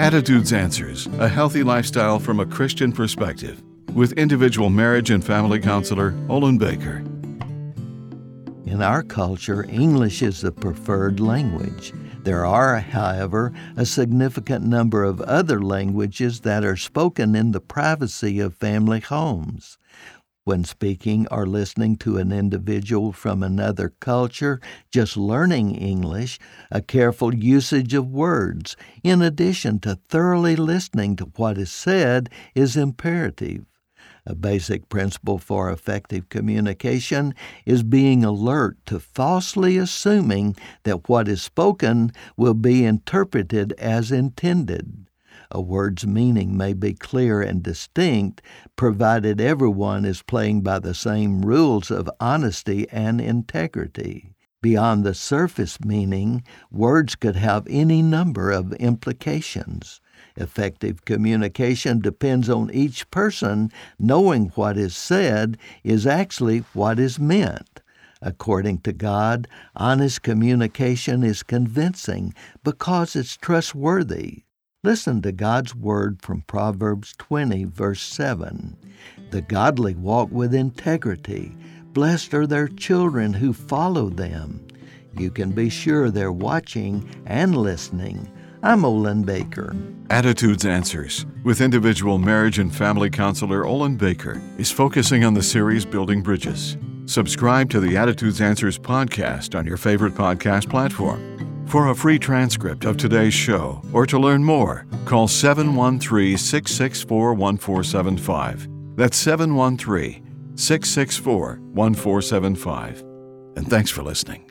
Attitudes Answers A Healthy Lifestyle from a Christian Perspective with individual marriage and family counselor Olin Baker. In our culture, English is the preferred language. There are, however, a significant number of other languages that are spoken in the privacy of family homes when speaking or listening to an individual from another culture, just learning English, a careful usage of words, in addition to thoroughly listening to what is said, is imperative. A basic principle for effective communication is being alert to falsely assuming that what is spoken will be interpreted as intended. A word's meaning may be clear and distinct, provided everyone is playing by the same rules of honesty and integrity. Beyond the surface meaning, words could have any number of implications. Effective communication depends on each person knowing what is said is actually what is meant. According to God, honest communication is convincing because it's trustworthy. Listen to God's word from Proverbs 20, verse 7. The godly walk with integrity. Blessed are their children who follow them. You can be sure they're watching and listening. I'm Olin Baker. Attitudes Answers with individual marriage and family counselor Olin Baker is focusing on the series Building Bridges. Subscribe to the Attitudes Answers podcast on your favorite podcast platform. For a free transcript of today's show or to learn more, call 713 664 1475. That's 713 664 1475. And thanks for listening.